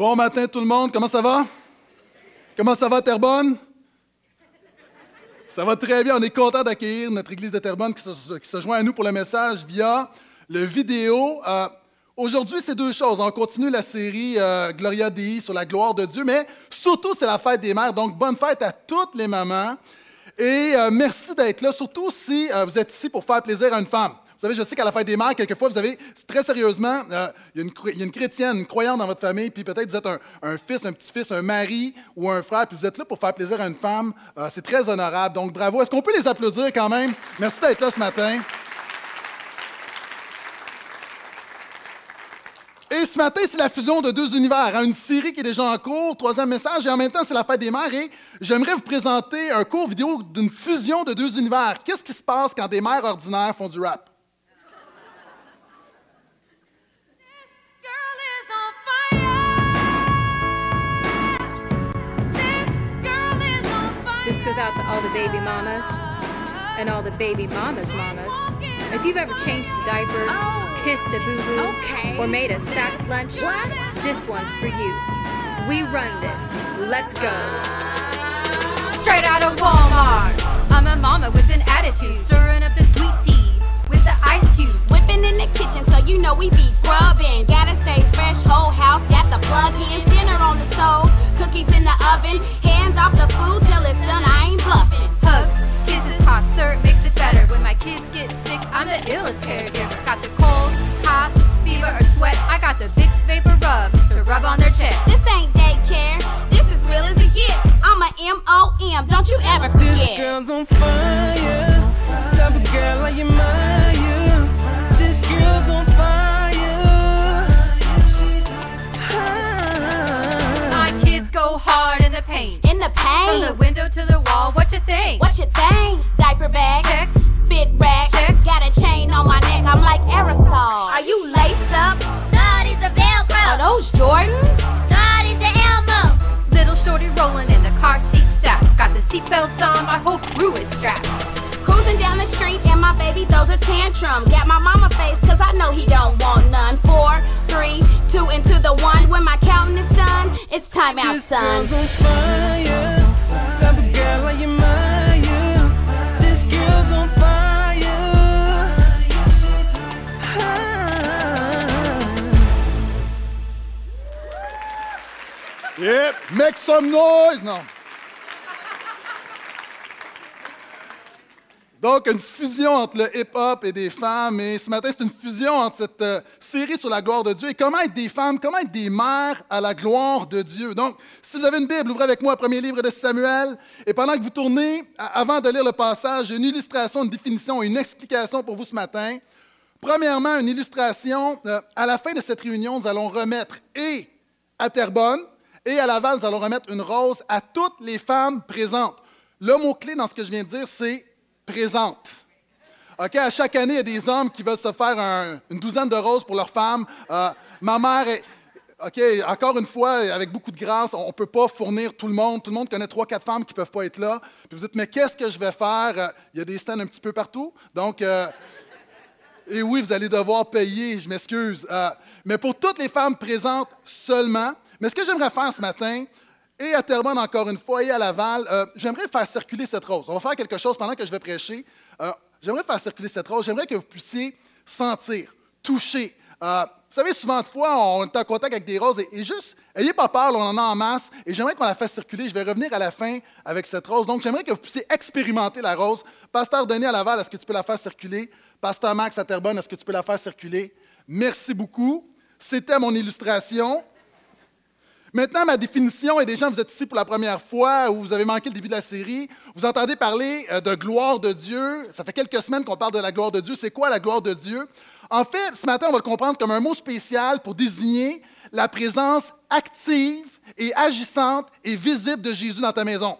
Bon matin tout le monde, comment ça va? Comment ça va Terrebonne? Ça va très bien, on est content d'accueillir notre église de Terrebonne qui se, joint à nous pour le message via le vidéo. Euh, aujourd'hui, c'est deux choses. On continue la série euh, Gloria Dei sur la gloire de Dieu, mais surtout, c'est la fête des mères. Donc, bonne fête à toutes les mamans. Et euh, merci d'être là, surtout si vous êtes ici pour faire plaisir à une femme. Vous savez, je sais qu'à la fête des mères, quelquefois, vous avez, très sérieusement, euh, il, y a une, chrétienne, une croyante dans votre famille, puis peut-être vous êtes un, fils, un petit-fils, un mari ou un frère, puis vous êtes là pour faire plaisir à une femme. Euh, c'est très honorable. Donc, bravo. Est-ce qu'on peut les applaudir quand même? Merci d'être là ce matin. Et ce matin, c'est la fusion de deux univers. Hein, une série qui est déjà en cours, troisième message, et en même temps, c'est la fête des mères. Et j'aimerais vous présenter un court vidéo d'une fusion de deux univers. Qu'est-ce qui se passe quand des mères ordinaires font du rap? Goes out to all the baby mamas and all the baby mamas mamas. If you've ever changed a diaper, oh. kissed a boo-boo, okay. or made a stacked lunch, what? this one's for you. We run this. Let's go. Straight out of Walmart. I'm a mama with an attitude, stirring up the sweet tea with the ice cube. Whipping in the kitchen, so you know we be grubbing. Gotta stay fresh, whole house, got the plug-ins, dinner on the stove, cookies in the oven, hands off the Donc, une fusion entre le hip-hop et des femmes. Et ce matin, c'est une fusion entre cette euh, série sur la gloire de Dieu et comment être des femmes, comment être des mères à la gloire de Dieu. Donc, si vous avez une Bible, ouvrez avec moi le premier livre de Samuel. Et pendant que vous tournez, avant de lire le passage, j'ai une illustration, une définition, une explication pour vous ce matin. Premièrement, une illustration. Euh, à la fin de cette réunion, nous allons remettre et à Terrebonne et à Laval, nous allons remettre une rose à toutes les femmes présentes. Le mot-clé dans ce que je viens de dire, c'est présente. OK, à chaque année, il y a des hommes qui veulent se faire une douzaine de roses pour leurs femmes. Euh, ma mère. OK, encore une fois, avec beaucoup de grâce, on ne peut pas fournir tout le monde. Tout le monde connaît trois, quatre femmes qui ne peuvent pas être là. Puis vous dites, mais qu'est-ce que je vais faire? Euh, il y a des stands un petit peu partout. Donc, euh, et oui, vous allez devoir payer, je m'excuse. mais pour toutes les femmes présentes seulement. Mais ce que j'aimerais faire ce matin, et à Terrebonne, encore une fois, et à Laval, euh, j'aimerais faire circuler cette rose. On va faire quelque chose pendant que je vais prêcher. Euh, j'aimerais faire circuler cette rose. J'aimerais que vous puissiez sentir, toucher. Euh, vous savez, souvent de fois, on est en contact avec des roses et, juste, ayez pas peur, on en a en masse. Et j'aimerais qu'on la fasse circuler. Je vais revenir à la fin avec cette rose. Donc, j'aimerais que vous puissiez expérimenter la rose. Pasteur Denis à Laval, est-ce que tu peux la faire circuler? Pasteur Max à Terrebonne, est-ce que tu peux la faire circuler? Merci beaucoup. C'était mon illustration. Maintenant, ma définition, et des gens, vous êtes ici pour la première fois ou vous avez manqué le début de la série, vous entendez parler euh, de gloire de Dieu. Ça fait quelques semaines qu'on parle de la gloire de Dieu. C'est quoi la gloire de Dieu? En fait, ce matin, on va le comprendre comme un mot spécial pour désigner la présence active et agissante et visible de Jésus dans ta maison.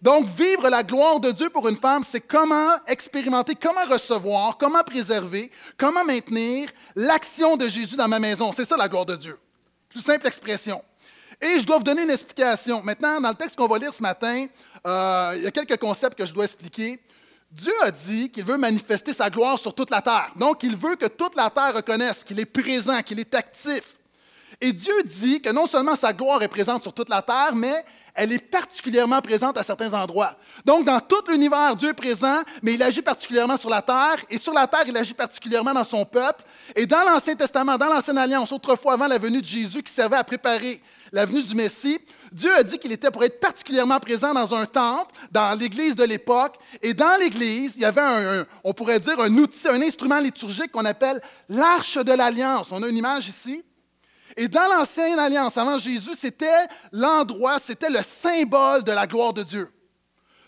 Donc, vivre la gloire de Dieu pour une femme, c'est comment expérimenter, comment recevoir, comment préserver, comment maintenir l'action de Jésus dans ma maison. C'est ça la gloire de Dieu. Plus simple expression. Et je dois vous donner une explication. Maintenant, dans le texte qu'on va lire ce matin, euh, il y a quelques concepts que je dois expliquer. Dieu a dit qu'il veut manifester sa gloire sur toute la terre. Donc, il veut que toute la terre reconnaisse qu'il est présent, qu'il est actif. Et Dieu dit que non seulement sa gloire est présente sur toute la terre, mais elle est particulièrement présente à certains endroits. Donc, dans tout l'univers, Dieu est présent, mais il agit particulièrement sur la terre. Et sur la terre, il agit particulièrement dans son peuple. Et dans l'Ancien Testament, dans l'Ancienne Alliance, autrefois avant la venue de Jésus, qui servait à préparer la venue du Messie, Dieu a dit qu'il était pour être particulièrement présent dans un temple, dans l'Église de l'époque. Et dans l'Église, il y avait, un, on pourrait dire, un outil, un instrument liturgique qu'on appelle l'Arche de l'Alliance. On a une image ici. Et dans l'Ancienne Alliance, avant Jésus, c'était l'endroit, c'était le symbole de la gloire de Dieu.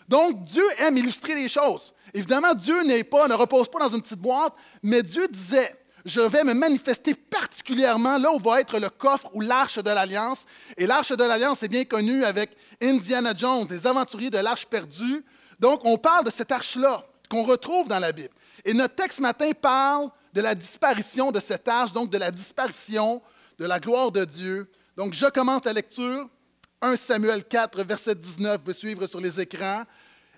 Donc, Dieu aime illustrer les choses. Évidemment, Dieu n'est pas, ne repose pas dans une petite boîte, mais Dieu disait, je vais me manifester particulièrement là où va être le coffre ou l'arche de l'Alliance. Et l'arche de l'Alliance est bien connue avec Indiana Jones, les aventuriers de l'arche perdue. Donc, on parle de cette arche-là qu'on retrouve dans la Bible. Et notre texte matin parle de la disparition de cette arche, donc de la disparition de la gloire de Dieu. Donc, je commence la lecture. 1 Samuel 4, verset 19, vous suivre sur les écrans.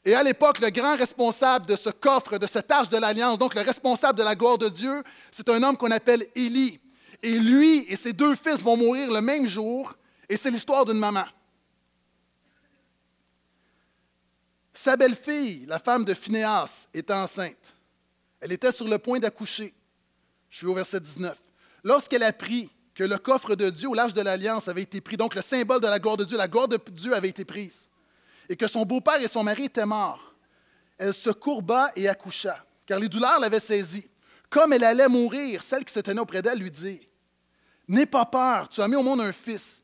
Et à l'époque, le grand responsable de ce coffre, de cette arche de l'Alliance, donc le responsable de la gloire de Dieu, c'est un homme qu'on appelle Élie. Et lui et ses deux fils vont mourir le même jour, et c'est l'histoire d'une maman. Sa belle-fille, la femme de Phinéas, était enceinte. Elle était sur le point d'accoucher. Je suis au verset 19. Lorsqu'elle apprit que le coffre de Dieu au large de l'Alliance avait été pris, donc le symbole de la gloire de Dieu, la gloire de Dieu avait été prise, et que son beau-père et son mari étaient morts, elle se courba et accoucha, car les douleurs l'avaient saisie. Comme elle allait mourir, celle qui se tenait auprès d'elle lui dit N'aie pas peur, tu as mis au monde un fils.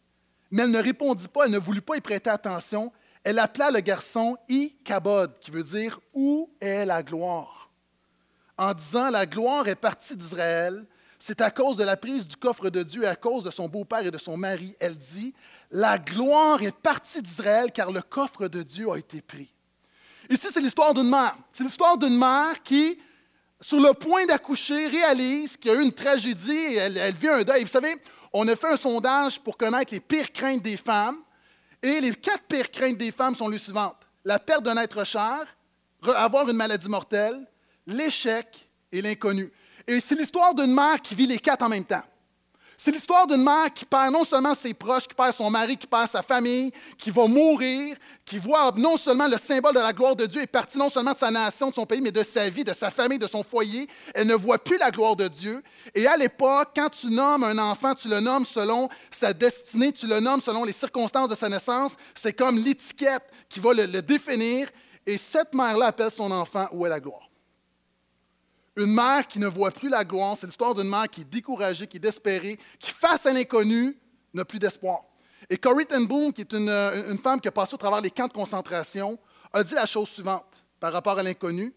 Mais elle ne répondit pas, elle ne voulut pas y prêter attention. Elle appela le garçon Ikabod, qui veut dire Où est la gloire En disant La gloire est partie d'Israël, c'est à cause de la prise du coffre de Dieu et à cause de son beau-père et de son mari. Elle dit La gloire est partie d'Israël car le coffre de Dieu a été pris. Ici, c'est l'histoire d'une mère. C'est l'histoire d'une mère qui, sur le point d'accoucher, réalise qu'il y a eu une tragédie et elle, vit un deuil. Vous savez, on a fait un sondage pour connaître les pires craintes des femmes. Et les quatre pires craintes des femmes sont les suivantes la perte d'un être cher, avoir une maladie mortelle, l'échec et l'inconnu. Et c'est l'histoire d'une mère qui vit les quatre en même temps. C'est l'histoire d'une mère qui perd non seulement ses proches, qui perd son mari, qui perd sa famille, qui va mourir, qui voit non seulement le symbole de la gloire de Dieu est parti non seulement de sa nation, de son pays, mais de sa vie, de sa famille, de son foyer. Elle ne voit plus la gloire de Dieu. Et à l'époque, quand tu nommes un enfant, tu le nommes selon sa destinée, tu le nommes selon les circonstances de sa naissance. C'est comme l'étiquette qui va le, définir. Et cette mère-là appelle son enfant Où est la gloire? Une mère qui ne voit plus la gloire, c'est l'histoire d'une mère qui est découragée, qui est désespérée, qui, face à l'inconnu, n'a plus d'espoir. Et Corrie ten Boom, qui est une, euh, une femme qui a passé au travers les camps de concentration, a dit la chose suivante par rapport à l'inconnu.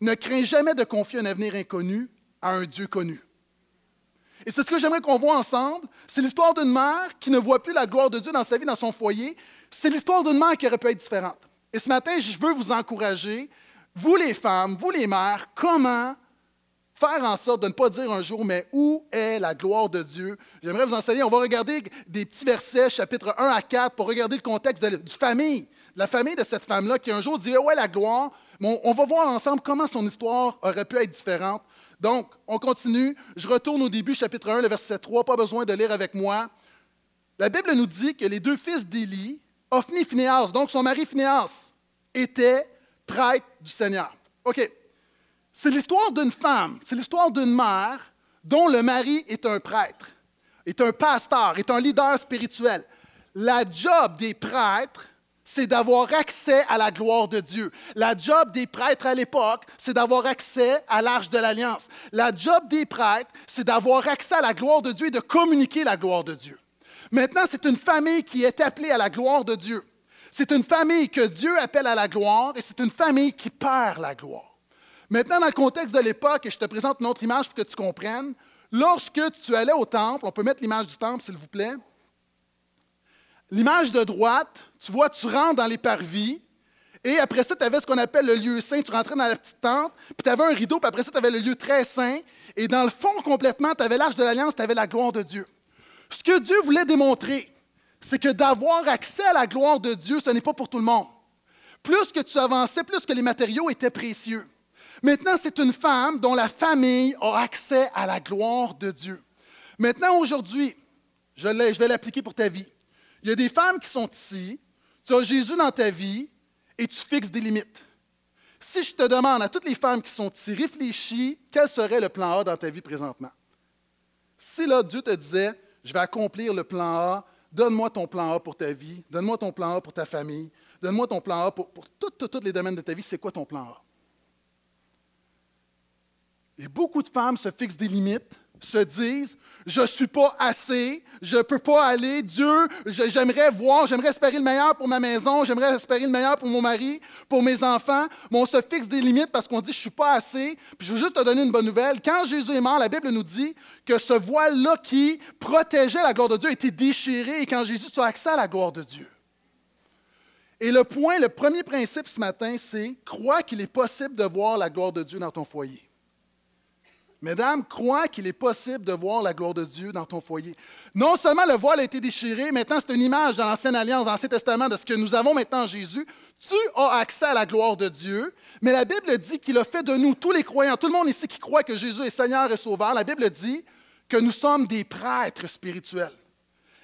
Ne crains jamais de confier un avenir inconnu à un Dieu connu. Et c'est ce que j'aimerais qu'on voit ensemble. C'est l'histoire d'une mère qui ne voit plus la gloire de Dieu dans sa vie, dans son foyer. C'est l'histoire d'une mère qui aurait pu être différente. Et ce matin, je veux vous encourager, vous les femmes, vous les mères, comment faire en sorte de ne pas dire un jour, mais où est la gloire de Dieu? J'aimerais vous enseigner, on va regarder des petits versets, chapitres 1 à 4, pour regarder le contexte de, famille, de la famille de cette femme-là qui un jour dirait, où est la gloire? On, va voir ensemble comment son histoire aurait pu être différente. Donc, on continue. Je retourne au début, chapitre 1, le verset 3, pas besoin de lire avec moi. La Bible nous dit que les deux fils d'Élie, Ophni et Phinehas, donc son mari Phinehas, étaient prêtres du Seigneur. OK. C'est l'histoire d'une femme, c'est l'histoire d'une mère dont le mari est un prêtre, est un pasteur, est un leader spirituel. La job des prêtres, c'est d'avoir accès à la gloire de Dieu. La job des prêtres à l'époque, c'est d'avoir accès à l'arche de l'alliance. La job des prêtres, c'est d'avoir accès à la gloire de Dieu et de communiquer la gloire de Dieu. Maintenant, c'est une famille qui est appelée à la gloire de Dieu. C'est une famille que Dieu appelle à la gloire et c'est une famille qui perd la gloire. Maintenant, dans le contexte de l'époque, et je te présente une autre image pour que tu comprennes, lorsque tu allais au temple, on peut mettre l'image du temple, s'il vous plaît. L'image de droite, tu vois, tu rentres dans les parvis, et après ça, tu avais ce qu'on appelle le lieu saint. Tu rentrais dans la petite tente, puis tu avais un rideau, puis après ça, tu avais le lieu très saint. Et dans le fond, complètement, tu avais l'arche de l'Alliance, tu avais la gloire de Dieu. Ce que Dieu voulait démontrer, c'est que d'avoir accès à la gloire de Dieu, ce n'est pas pour tout le monde. Plus que tu avançais, plus que les matériaux étaient précieux. Maintenant, c'est une femme dont la famille a accès à la gloire de Dieu. Maintenant, aujourd'hui, je, vais l'appliquer pour ta vie. Il y a des femmes qui sont ici, tu as Jésus dans ta vie et tu fixes des limites. Si je te demande à toutes les femmes qui sont ici, réfléchis, quel serait le plan A dans ta vie présentement? Si là, Dieu te disait, je vais accomplir le plan A, donne-moi ton plan A pour ta vie, donne-moi ton plan A pour ta famille, donne-moi ton plan A pour, tous les domaines de ta vie, c'est quoi ton plan A? Et beaucoup de femmes se fixent des limites, se disent Je ne suis pas assez, je ne peux pas aller, Dieu, j'aimerais voir, j'aimerais espérer le meilleur pour ma maison, j'aimerais espérer le meilleur pour mon mari, pour mes enfants, mais on se fixe des limites parce qu'on dit Je ne suis pas assez. Puis je veux juste te donner une bonne nouvelle. Quand Jésus est mort, la Bible nous dit que ce voile-là qui protégeait la gloire de Dieu a été déchiré et quand Jésus, tu as accès à la gloire de Dieu. Et le point, le premier principe ce matin, c'est crois qu'il est possible de voir la gloire de Dieu dans ton foyer. Mesdames, crois qu'il est possible de voir la gloire de Dieu dans ton foyer. Non seulement le voile a été déchiré, maintenant c'est une image dans l'Ancienne Alliance, dans l'Ancien Testament, de ce que nous avons maintenant en Jésus. Tu as accès à la gloire de Dieu, mais la Bible dit qu'il a fait de nous, tous les croyants, tout le monde ici qui croit que Jésus est Seigneur et Sauveur, la Bible dit que nous sommes des prêtres spirituels.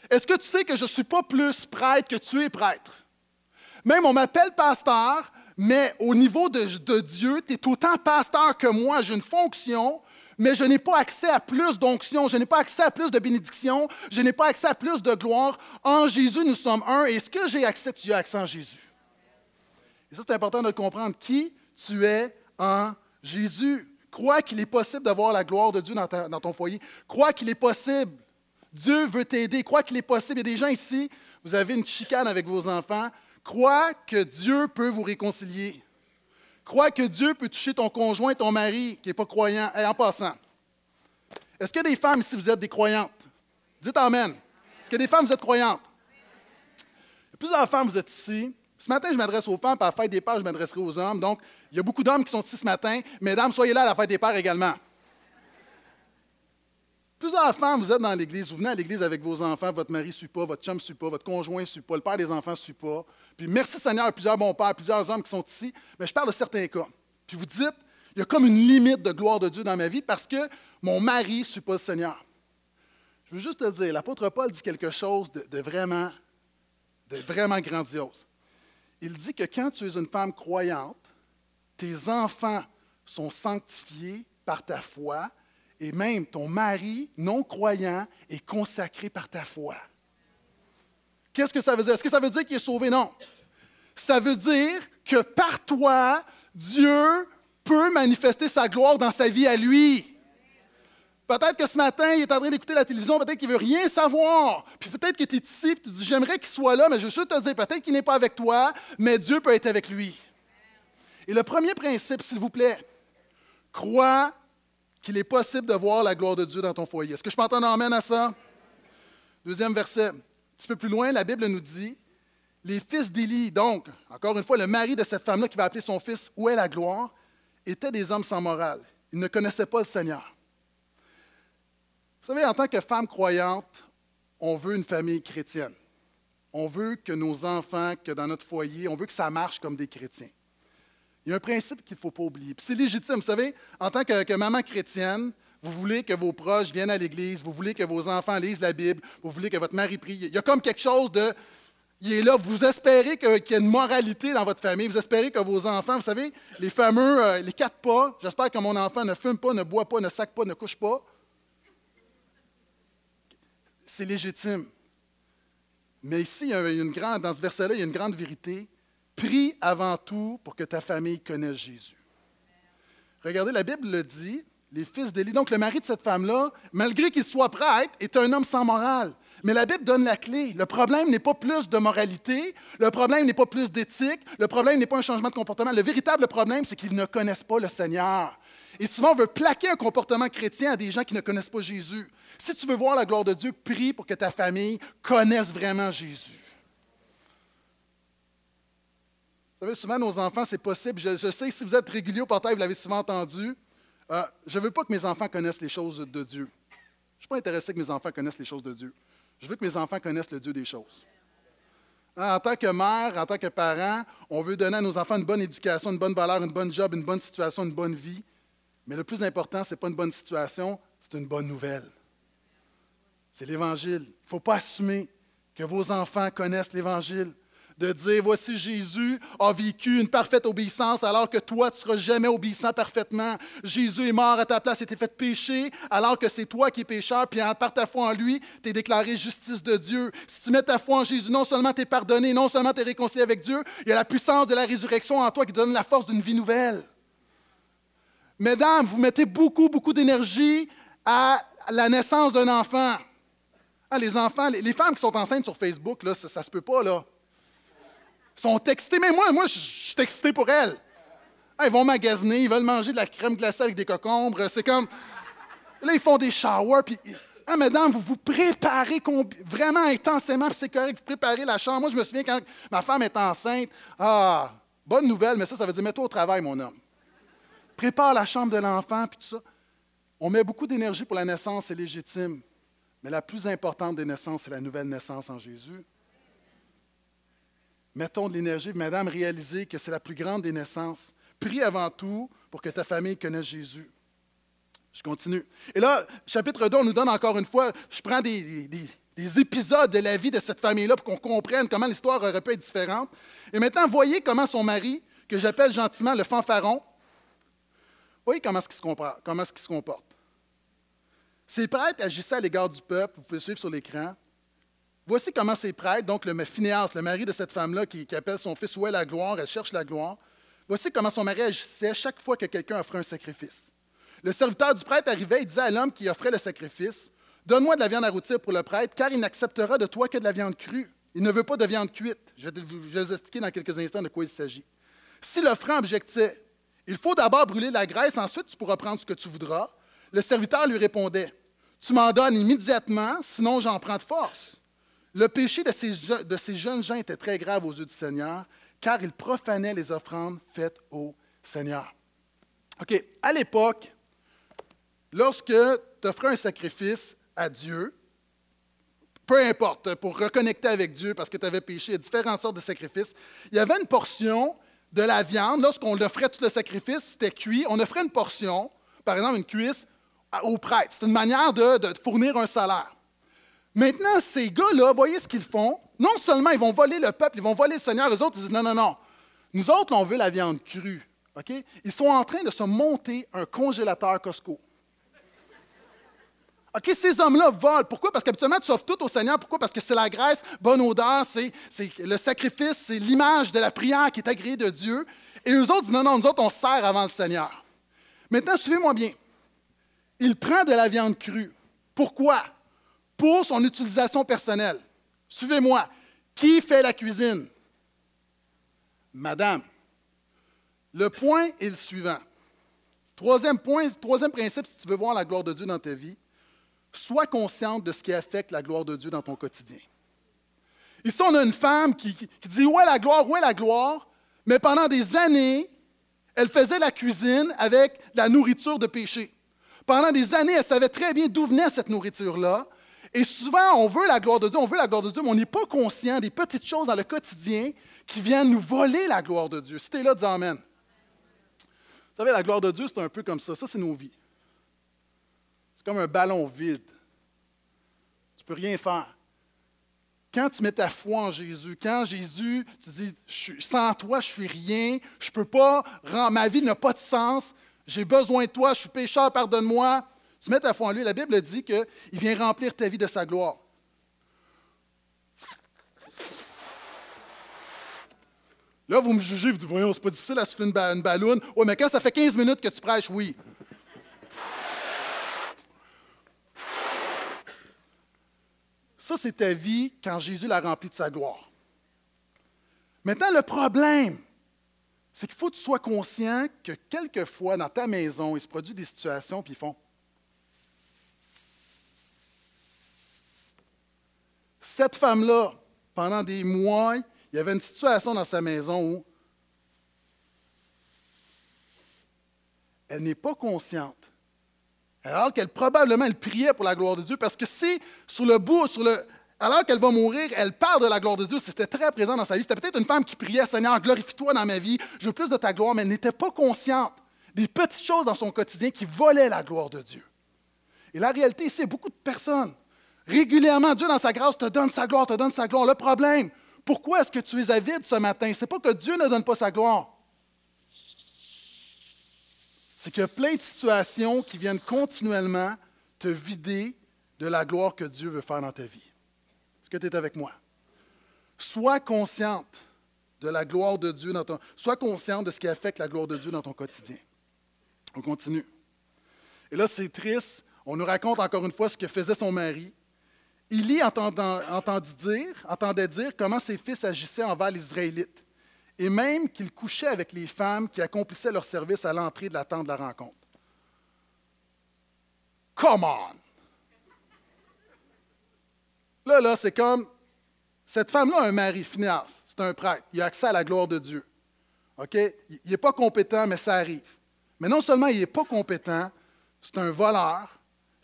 Est-ce que tu sais que je ne suis pas plus prêtre que tu es prêtre? Même on m'appelle pasteur, mais au niveau de, de Dieu, tu es autant pasteur que moi. J'ai une fonction, mais je n'ai pas accès à plus d'onction, je n'ai pas accès à plus de bénédiction, je n'ai pas accès à plus de gloire. En Jésus, nous sommes un. Et ce que j'ai accès, tu as accès en Jésus. Et ça, c'est important de comprendre. Qui tu es en Jésus? Crois qu'il est possible d'avoir la gloire de Dieu dans, dans ton foyer. Crois qu'il est possible. Dieu veut t'aider. Crois qu'il est possible. Il y a des gens ici, vous avez une chicane avec vos enfants. Crois que Dieu peut vous réconcilier. Crois que Dieu peut toucher ton conjoint, ton mari qui n'est pas croyant. Et en passant, est-ce a des femmes ici, vous êtes des croyantes? Dites Amen. Est-ce a des femmes, vous êtes croyantes? Plusieurs femmes, vous êtes ici. Ce matin, je m'adresse aux femmes, puis à la fête des pères, je m'adresserai aux hommes. Donc, il y a beaucoup d'hommes qui sont ici ce matin. Mesdames, soyez là à la fête des pères également. Plusieurs femmes, vous êtes dans l'Église, vous venez à l'Église avec vos enfants, votre mari ne suit pas, votre chum ne suit pas, votre conjoint ne suit pas, le père des enfants ne suit pas. Puis merci Seigneur, a plusieurs bons pères, plusieurs hommes qui sont ici, mais je parle de certains cas. Puis vous dites, il y a comme une limite de gloire de Dieu dans ma vie parce que mon mari ne suit pas le Seigneur. Je veux juste te dire, l'apôtre Paul dit quelque chose de, de vraiment, de vraiment grandiose. Il dit que quand tu es une femme croyante, tes enfants sont sanctifiés par ta foi et même ton mari non croyant est consacré par ta foi. Qu'est-ce que ça veut dire? Est-ce que ça veut dire qu'il est sauvé? Non. Ça veut dire que par toi, Dieu peut manifester sa gloire dans sa vie à lui. Peut-être que ce matin, il est en train d'écouter la télévision, peut-être qu'il ne veut rien savoir. Puis peut-être que tu es ici, puis tu dis, j'aimerais qu'il soit là, mais je veux juste te dire, peut-être qu'il n'est pas avec toi, mais Dieu peut être avec lui. Et le premier principe, s'il vous plaît, crois qu'il est possible de voir la gloire de Dieu dans ton foyer. Est-ce que je entendre amène à ça? Deuxième verset. Un petit peu plus loin, la Bible nous dit, les fils d'Élie, donc, encore une fois, le mari de cette femme-là qui va appeler son fils Où est la gloire, étaient des hommes sans morale. Ils ne connaissaient pas le Seigneur. Vous savez, en tant que femme croyante, on veut une famille chrétienne. On veut que nos enfants, que dans notre foyer, on veut que ça marche comme des chrétiens. Il y a un principe qu'il ne faut pas oublier. C'est légitime. Vous savez, en tant que maman chrétienne, vous voulez que vos proches viennent à l'Église, vous voulez que vos enfants lisent la Bible, vous voulez que votre mari prie. Il y a comme quelque chose de. Il est là. Vous espérez qu'il y a une moralité dans votre famille. Vous espérez que vos enfants, vous savez, les fameux, euh, les quatre pas, j'espère que mon enfant ne fume pas, ne boit pas, ne sac pas, ne couche pas. C'est légitime. Mais ici, il y a une grande, dans ce verset-là, il y a une grande vérité. Prie avant tout pour que ta famille connaisse Jésus. Regardez, la Bible le dit, les fils d'Élie. Donc, le mari de cette femme-là, malgré qu'il soit prêtre, est un homme sans morale. Mais la Bible donne la clé. Le problème n'est pas plus de moralité, le problème n'est pas plus d'éthique, le problème n'est pas un changement de comportement. Le véritable problème, c'est qu'ils ne connaissent pas le Seigneur. Et souvent, on veut plaquer un comportement chrétien à des gens qui ne connaissent pas Jésus. Si tu veux voir la gloire de Dieu, prie pour que ta famille connaisse vraiment Jésus. Vous savez, souvent, nos enfants, c'est possible. Je, sais, si vous êtes régulier au portail, vous l'avez souvent entendu. Euh, je ne veux pas que mes enfants connaissent les choses de Dieu. Je ne suis pas intéressé que mes enfants connaissent les choses de Dieu. Je veux que mes enfants connaissent le Dieu des choses. Hein, En tant que mère, en tant que parent, on veut donner à nos enfants une bonne éducation, une bonne valeur, une bonne job, une bonne situation, une bonne vie. Mais le plus important, ce n'est pas une bonne situation, c'est une bonne nouvelle. c'est l'Évangile. Il ne faut pas assumer que vos enfants connaissent l'Évangile. De dire, voici Jésus a vécu une parfaite obéissance alors que toi, tu ne seras jamais obéissant parfaitement. Jésus est mort à ta place et t'es fait pécher alors que c'est toi qui es pécheur, puis par ta foi en lui, tu es déclaré justice de Dieu. Si tu mets ta foi en Jésus, non seulement tu es pardonné, non seulement tu es réconcilié avec Dieu, il y a la puissance de la résurrection en toi qui donne la force d'une vie nouvelle. Mesdames, vous mettez beaucoup, beaucoup d'énergie à la naissance d'un enfant. Ah, les enfants, les, femmes qui sont enceintes sur Facebook, là, ça, ça se peut pas, là. Sont excitées. Mais moi, moi, je suis excité pour elles. Ils vont magasiner, ils veulent manger de la crème glacée avec des cocombres. C'est comme. Là, ils font des showers, puis. Ah, mesdames, vous vous préparez vraiment intensément, puis c'est correct, vous préparez la chambre. Moi, je me souviens quand ma femme est enceinte. Ah, bonne nouvelle, mais ça, ça veut dire mets-toi au travail, mon homme. Prépare la chambre de l'enfant, puis tout ça. On met beaucoup d'énergie pour la naissance, c'est légitime. Mais la plus importante des naissances, c'est la nouvelle naissance en Jésus. Mettons de l'énergie, madame, réalisez que c'est la plus grande des naissances. Prie avant tout pour que ta famille connaisse Jésus. Je continue. Et là, chapitre 2, on nous donne encore une fois, je prends des, des- des épisodes de la vie de cette famille-là pour qu'on comprenne comment l'histoire aurait pu être différente. Et maintenant, voyez comment son mari, que j'appelle gentiment le fanfaron, voyez comment est-ce qu'il se, compare- comment qu'il se comporte. Ces prêtres agissaient à l'égard du peuple, vous pouvez suivre sur l'écran. Voici comment ces prêtres, donc le Phinéas, le mari de cette femme-là qui, appelle son fils Où est la gloire, elle cherche la gloire. Voici comment son mari agissait chaque fois que quelqu'un offrait un sacrifice. Le serviteur du prêtre arrivait et disait à l'homme qui offrait le sacrifice Donne-moi de la viande à rôtir pour le prêtre, car il n'acceptera de toi que de la viande crue. Il ne veut pas de viande cuite. Je vais vous je vais vous expliquer dans quelques instants de quoi il s'agit. Si l'offrant objectait Il faut d'abord brûler la graisse, ensuite tu pourras prendre ce que tu voudras, le serviteur lui répondait Tu m'en donnes immédiatement, sinon j'en prends de force. Le péché de ces, jeunes gens était très grave aux yeux du Seigneur, car ils profanaient les offrandes faites au Seigneur. OK, à l'époque, lorsque tu offrais un sacrifice à Dieu, peu importe, pour reconnecter avec Dieu parce que tu avais péché, il y différentes sortes de sacrifices, il y avait une portion de la viande, lorsqu'on offrait tout le sacrifice, c'était cuit, on offrait une portion, par exemple une cuisse, au prêtre. C'est une manière de fournir un salaire. Maintenant, ces gars-là, voyez ce qu'ils font. Non seulement ils vont voler le peuple, ils vont voler le Seigneur, les autres disent non, non, non. Nous autres, on veut la viande crue. Ils sont en train de se monter un congélateur Costco. OK, ces hommes-là volent. Pourquoi? Parce qu'habituellement, tu offres tout au Seigneur. Pourquoi? Parce que c'est la graisse, bonne odeur, c'est, c'est le sacrifice, c'est l'image de la prière qui est agréée de Dieu. Et eux autres disent non, non, nous autres, on sert avant le Seigneur. Maintenant, suivez-moi bien. Il prend de la viande crue. Pourquoi? Pour son utilisation personnelle. Suivez-moi. Qui fait la cuisine? Madame. Le point est le suivant. Troisième point, troisième principe, si tu veux voir la gloire de Dieu dans ta vie, sois consciente de ce qui affecte la gloire de Dieu dans ton quotidien. Ici, on a une femme qui, dit Où est la gloire Où est la gloire Mais pendant des années, elle faisait la cuisine avec la nourriture de péché. Pendant des années, elle savait très bien d'où venait cette nourriture-là. Et souvent, on veut la gloire de Dieu, on veut la gloire de Dieu, mais on n'est pas conscient des petites choses dans le quotidien qui viennent nous voler la gloire de Dieu. Si tu es là, dis Amen. Vous savez, la gloire de Dieu, c'est un peu comme ça. Ça, c'est nos vies. C'est comme un ballon vide. Tu ne peux rien faire. Quand tu mets ta foi en Jésus, quand Jésus, tu dis, sans toi, je suis rien, je ne peux pas, ma vie n'a pas de sens, j'ai besoin de toi, je suis pécheur, pardonne-moi. Tu mets ta foi en lui. La Bible dit qu'il vient remplir ta vie de sa gloire. Là, vous me jugez, vous dites, voyons, c'est pas difficile à souffler une, une balloune. Oui, mais quand ça fait 15 minutes que tu prêches, oui. Ça, c'est ta vie quand Jésus l'a remplie de sa gloire. Maintenant, le problème, c'est qu'il faut que tu sois conscient que quelquefois, dans ta maison, il se produit des situations, puis ils font. Cette femme-là, pendant des mois, il y avait une situation dans sa maison où elle n'est pas consciente. Alors qu'elle probablement elle priait pour la gloire de Dieu, parce que si sur le bout, sur le, alors qu'elle va mourir, elle parle de la gloire de Dieu, c'était très présent dans sa vie. C'était peut-être une femme qui priait, Seigneur, glorifie-toi dans ma vie, je veux plus de ta gloire, mais elle n'était pas consciente des petites choses dans son quotidien qui volaient la gloire de Dieu. Et la réalité, c'est beaucoup de personnes Régulièrement, Dieu, dans sa grâce, te donne sa gloire, te donne sa gloire. Le problème, pourquoi est-ce que tu es avide ce matin? Ce n'est pas que Dieu ne donne pas sa gloire. C'est qu'il y a plein de situations qui viennent continuellement te vider de la gloire que Dieu veut faire dans ta vie. Est-ce que tu es avec moi? Sois consciente de la gloire de Dieu dans ton... Sois consciente de ce qui affecte la gloire de Dieu dans ton quotidien. On continue. Et là, c'est triste. On nous raconte encore une fois ce que faisait son mari. Élie entendit dire, entendait dire comment ses fils agissaient envers les Israélites, et même qu'il couchait avec les femmes qui accomplissaient leur service à l'entrée de la tente de la rencontre. Come on! Là, là, c'est comme cette femme-là a un mari, Phineas, c'est un prêtre, il a accès à la gloire de Dieu. OK? Il n'est pas compétent, mais ça arrive. Mais non seulement il n'est pas compétent, c'est un voleur,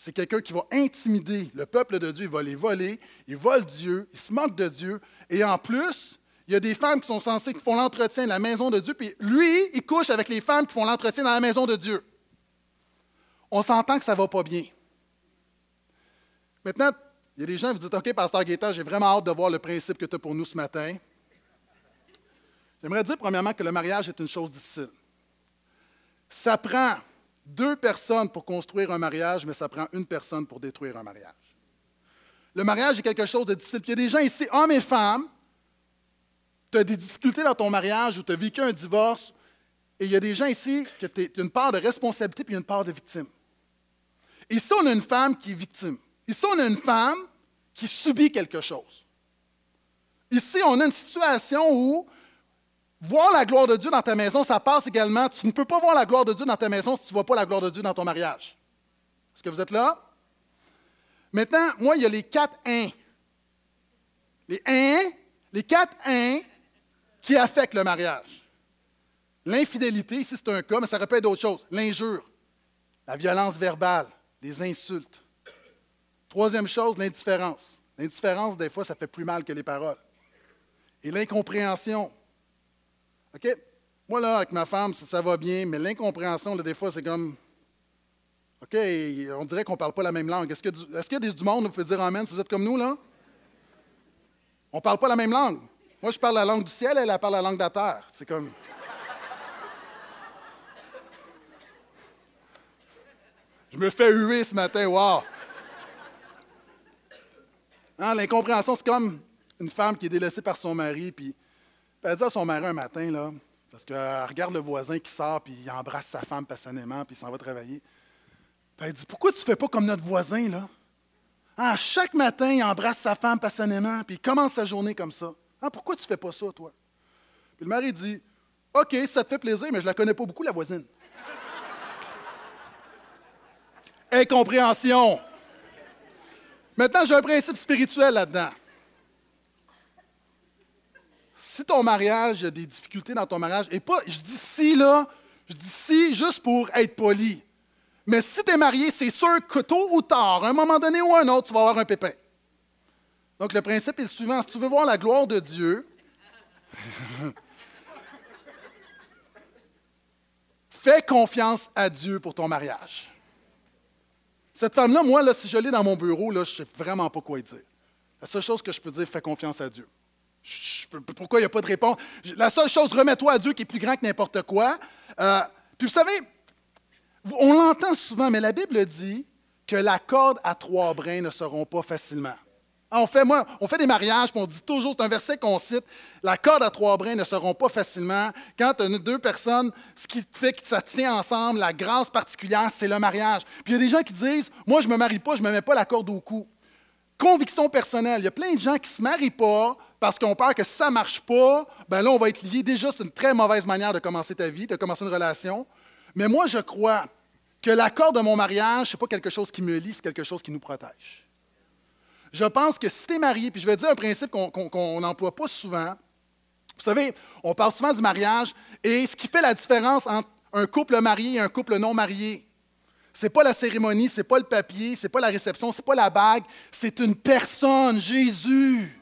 c'est quelqu'un qui va intimider le peuple de Dieu, il va les voler, il vole Dieu, il se moque de Dieu, et en plus, il y a des femmes qui sont censées, qui font l'entretien de la maison de Dieu, puis lui, il couche avec les femmes qui font l'entretien dans la maison de Dieu. On s'entend que ça ne va pas bien. Maintenant, il y a des gens qui vous disent OK, Pasteur Gaétan, j'ai vraiment hâte de voir le principe que tu as pour nous ce matin. J'aimerais dire, premièrement, que le mariage est une chose difficile. Ça prend deux personnes pour construire un mariage, mais ça prend une personne pour détruire un mariage. Le mariage est quelque chose de difficile. Il y a des gens ici, hommes et femmes, tu as des difficultés dans ton mariage ou tu as vécu un divorce, et il y a des gens ici qui ont une part de responsabilité puis une part de victime. Ici, on a une femme qui est victime. Ici, on a une femme qui subit quelque chose. Ici, on a une situation où voir la gloire de Dieu dans ta maison, ça passe également. Tu ne peux pas voir la gloire de Dieu dans ta maison si tu ne vois pas la gloire de Dieu dans ton mariage. Est-ce que vous êtes là? Maintenant, moi, il y a les quatre 1. Les 1, les quatre 1 qui affectent le mariage. L'infidélité, ici c'est un cas, mais ça répète d'autres choses. L'injure, la violence verbale, les insultes, Troisième chose, l'indifférence. L'indifférence, des fois, ça fait plus mal que les paroles. Et l'incompréhension. OK? Moi, là, avec ma femme, ça, va bien, mais l'incompréhension, des fois, c'est comme. OK, on dirait qu'on ne parle pas la même langue. Est-ce qu'il y a du monde, vous pouvez dire Amen si vous êtes comme nous, là? On ne parle pas la même langue. Moi, je parle la langue du ciel, elle, elle parle la langue de la terre. C'est comme. Je me fais huer ce matin, wow! Hein, l'incompréhension, c'est comme une femme qui est délaissée par son mari, puis elle dit à son mari un matin, là, parce qu'elle regarde le voisin qui sort, puis il embrasse sa femme passionnément, puis il s'en va travailler. Puis elle dit Pourquoi tu ne fais pas comme notre voisin, là? Hein, Chaque matin, il embrasse sa femme passionnément, puis il commence sa journée comme ça. Hein, pourquoi tu ne fais pas ça, toi? Puis le mari dit OK, ça te fait plaisir, mais je ne la connais pas beaucoup, la voisine. Incompréhension. Maintenant, j'ai un principe spirituel là-dedans. Si ton mariage, il y a des difficultés dans ton mariage, et pas, je dis si là, je dis si juste pour être poli. Mais si tu es marié, c'est sûr que tôt ou tard, à un moment donné ou à un autre, tu vas avoir un pépin. Donc le principe est le suivant. Si tu veux voir la gloire de Dieu, fais confiance à Dieu pour ton mariage. Cette femme-là, moi, là, si je l'ai dans mon bureau, là, je ne sais vraiment pas quoi dire. La seule chose que je peux dire, fais confiance à Dieu. Pourquoi il n'y a pas de réponse? La seule chose, remets-toi à Dieu qui est plus grand que n'importe quoi. Euh, puis vous savez, on l'entend souvent, mais la Bible dit que la corde à trois brins ne seront pas facilement. Ah, on fait, moi, on fait des mariages, puis on dit toujours, c'est un verset qu'on cite, la corde à trois brins ne seront pas facilement. Quand tu deux personnes, ce qui fait que ça tient ensemble, la grâce particulière, c'est le mariage. Puis il y a des gens qui disent, moi, je ne me marie pas, je ne me mets pas la corde au cou. Conviction personnelle. Il y a plein de gens qui ne se marient pas parce qu'on peur que si ça ne marche pas, ben là, on va être lié. Déjà, c'est une très mauvaise manière de commencer ta vie, de commencer une relation. Mais moi, je crois que la corde de mon mariage, ce n'est pas quelque chose qui me lie, c'est quelque chose qui nous protège. Je pense que si tu es marié, puis je vais dire un principe qu'on n'emploie pas souvent. Vous savez, on parle souvent du mariage, et ce qui fait la différence entre un couple marié et un couple non marié, ce n'est pas la cérémonie, ce n'est pas le papier, ce n'est pas la réception, ce n'est pas la bague, c'est une personne, Jésus.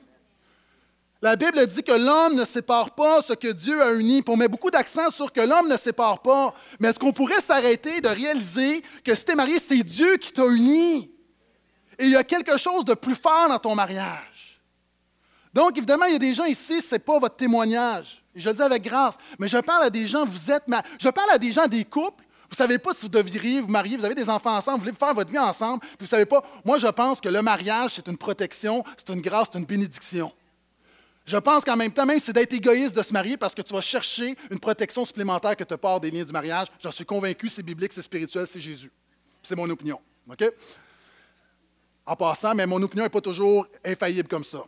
La Bible dit que l'homme ne sépare pas ce que Dieu a uni. on met beaucoup d'accent sur que l'homme ne sépare pas. Mais est-ce qu'on pourrait s'arrêter de réaliser que si tu es marié, c'est Dieu qui t'a uni? Et il y a quelque chose de plus fort dans ton mariage. Donc, évidemment, il y a des gens ici, ce n'est pas votre témoignage. Je le dis avec grâce. Mais je parle à des gens, vous êtes. ma- Je parle à des gens, des couples. Vous ne savez pas si vous devriez vous marier, vous avez des enfants ensemble, vous voulez faire votre vie ensemble, puis vous ne savez pas. Moi, je pense que le mariage, c'est une protection, c'est une grâce, c'est une bénédiction. Je pense qu'en même temps, même si c'est d'être égoïste de se marier parce que tu vas chercher une protection supplémentaire que tu pars des liens du mariage, j'en suis convaincu, c'est biblique, c'est spirituel, c'est Jésus. C'est mon opinion. OK? En passant, mais mon opinion n'est pas toujours infaillible comme ça.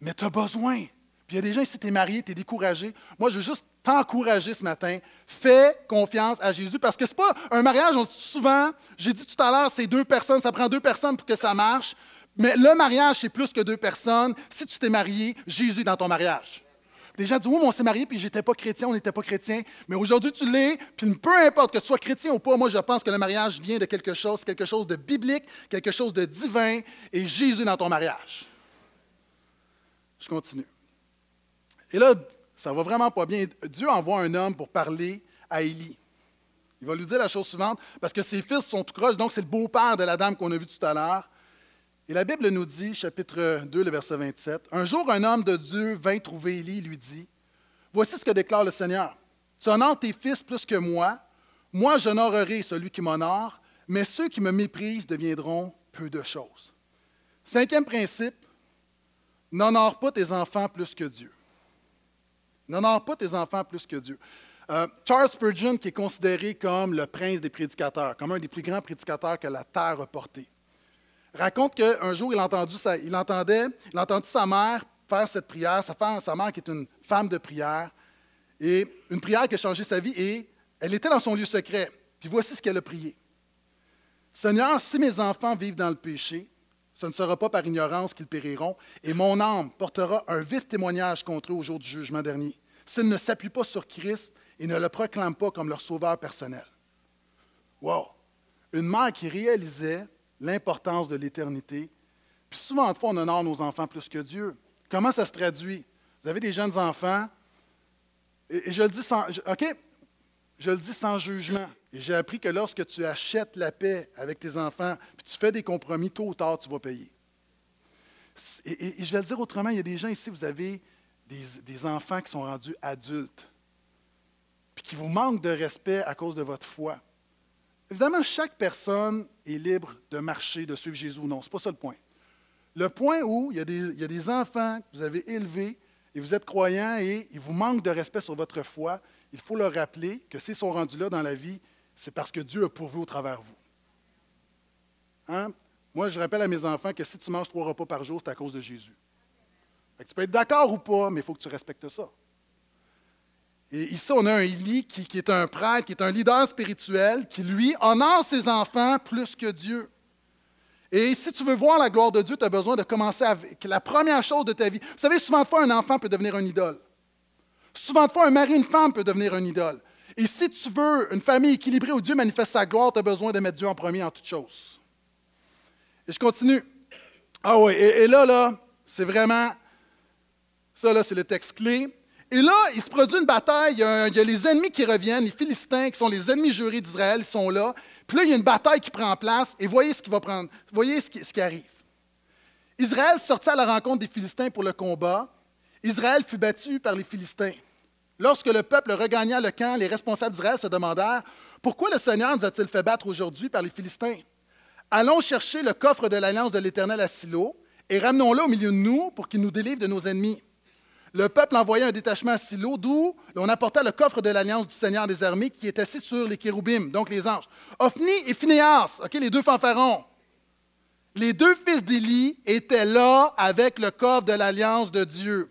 Mais tu as besoin. Puis il y a des gens, si tu es marié, tu es découragé. Moi, je veux juste t'encourager ce matin. Fais confiance à Jésus parce que ce n'est pas un mariage, on dit souvent, j'ai dit tout à l'heure, c'est deux personnes, ça prend deux personnes pour que ça marche. Mais le mariage, c'est plus que deux personnes. Si tu t'es marié, Jésus est dans ton mariage. Des gens disent, oui, mais on s'est marié, puis j'étais pas chrétien, on n'était pas chrétien. Mais aujourd'hui, tu l'es, puis peu importe que tu sois chrétien ou pas, moi, je pense que le mariage vient de quelque chose, quelque chose de biblique, quelque chose de divin, et Jésus dans ton mariage. Je continue. Et là, ça va vraiment pas bien. Dieu envoie un homme pour parler à Élie. Il va lui dire la chose suivante, parce que ses fils sont tout croches, donc c'est le beau-père de la dame qu'on a vue tout à l'heure. Et la Bible nous dit, chapitre 2, le verset 27, Un jour, un homme de Dieu vint trouver Élie et lui dit, Voici ce que déclare le Seigneur. Tu honores tes fils plus que moi. Moi, j'honorerai celui qui m'honore, mais ceux qui me méprisent deviendront peu de choses. Cinquième principe, n'honore pas tes enfants plus que Dieu. N'honore pas tes enfants plus que Dieu. Euh, Charles Spurgeon, qui est considéré comme le prince des prédicateurs, comme un des plus grands prédicateurs que la terre a porté, raconte qu'un jour, il, entendu sa, entendait, il a entendu sa mère faire cette prière, sa, femme, sa mère qui est une femme de prière, et une prière qui a changé sa vie, et elle était dans son lieu secret. Puis voici ce qu'elle a prié. Seigneur, si mes enfants vivent dans le péché, ce ne sera pas par ignorance qu'ils périront, et mon âme portera un vif témoignage contre eux au jour du jugement dernier, s'ils ne s'appuient pas sur Christ et ne le proclament pas comme leur sauveur personnel. Wow! Une mère qui réalisait l'importance de l'éternité. Puis souvent, de fois, on honore nos enfants plus que Dieu. Comment ça se traduit? Vous avez des jeunes enfants, et, je le dis sans, OK, je le dis sans jugement. Et j'ai appris que lorsque tu achètes la paix avec tes enfants, puis tu fais des compromis, tôt ou tard, tu vas payer. Et, je vais le dire autrement, il y a des gens ici, vous avez des, des enfants qui sont rendus adultes, puis qui vous manquent de respect à cause de votre foi. Évidemment, chaque personne est libre de marcher, de suivre Jésus ou non. Ce n'est pas ça le point. Le point où il y, a des, il y a des enfants que vous avez élevés et vous êtes croyants et ils vous manquent de respect sur votre foi, il faut leur rappeler que s'ils sont rendus là dans la vie, c'est parce que Dieu a pourvu au travers vous. Hein? Moi, je rappelle à mes enfants que si tu manges trois repas par jour, c'est à cause de Jésus. Tu peux être d'accord ou pas, mais il faut que tu respectes ça. Et ici, on a un Élie qui, qui est un prêtre, qui est un leader spirituel, qui, lui, honore ses enfants plus que Dieu. Et si tu veux voir la gloire de Dieu, tu as besoin de commencer avec la première chose de ta vie. Vous savez, souvent de fois, un enfant peut devenir un idole. Souvent de fois, un mari, une femme peut devenir un idole. Et si tu veux une famille équilibrée où Dieu manifeste sa gloire, tu as besoin de mettre Dieu en premier en toutes choses. Et je continue. Ah oui, et, là, là, c'est vraiment, ça là, c'est le texte clé. Et là, il se produit une bataille. Il y, a, les ennemis qui reviennent, les Philistins, qui sont les ennemis jurés d'Israël, ils sont là. Puis là, il y a une bataille qui prend place. Et voyez ce qui va prendre. Voyez ce qui arrive. Israël sortit à la rencontre des Philistins pour le combat. Israël fut battu par les Philistins. Lorsque le peuple regagna le camp, les responsables d'Israël se demandèrent Pourquoi le Seigneur nous a-t-il fait battre aujourd'hui par les Philistins? Allons chercher le coffre de l'alliance de l'Éternel à Silo et ramenons-le au milieu de nous pour qu'il nous délivre de nos ennemis. Le peuple envoya un détachement à Silo, d'où on apporta le coffre de l'alliance du Seigneur des armées qui est assis sur les kéroubim, donc les anges. Ophni et Phinéas, ok, les deux fanfarons. Les deux fils d'Élie étaient là avec le coffre de l'alliance de Dieu.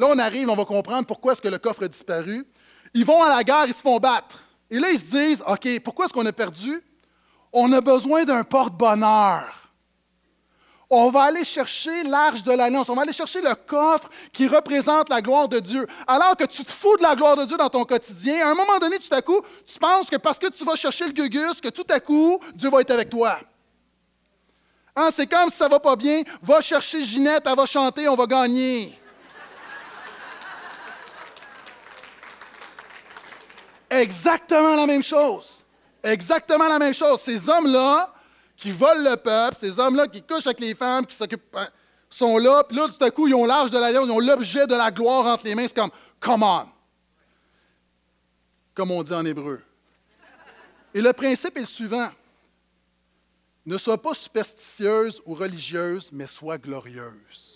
Là, on arrive, on va comprendre pourquoi est-ce que le coffre a disparu. Ils vont à la gare, ils se font battre. Et là, ils se disent, OK, pourquoi est-ce qu'on a perdu? On a besoin d'un porte-bonheur. On va aller chercher l'arche de l'alliance. On va aller chercher le coffre qui représente la gloire de Dieu. Alors que tu te fous de la gloire de Dieu dans ton quotidien, à un moment donné, tout à coup, tu penses que parce que tu vas chercher le gugus, que tout à coup, Dieu va être avec toi. Hein, c'est comme si ça va pas bien, va chercher Ginette, elle va chanter, on va gagner. Exactement la même chose. Exactement la même chose. Ces hommes-là, qui volent le peuple, ces hommes-là qui couchent avec les femmes, qui s'occupent, hein, sont là, puis là, tout à coup, ils ont l'âge de l'alliance, ils ont l'objet de la gloire entre les mains. C'est comme, come on! Comme on dit en hébreu. Et le principe est le suivant. Ne sois pas superstitieuse ou religieuse, mais sois glorieuse.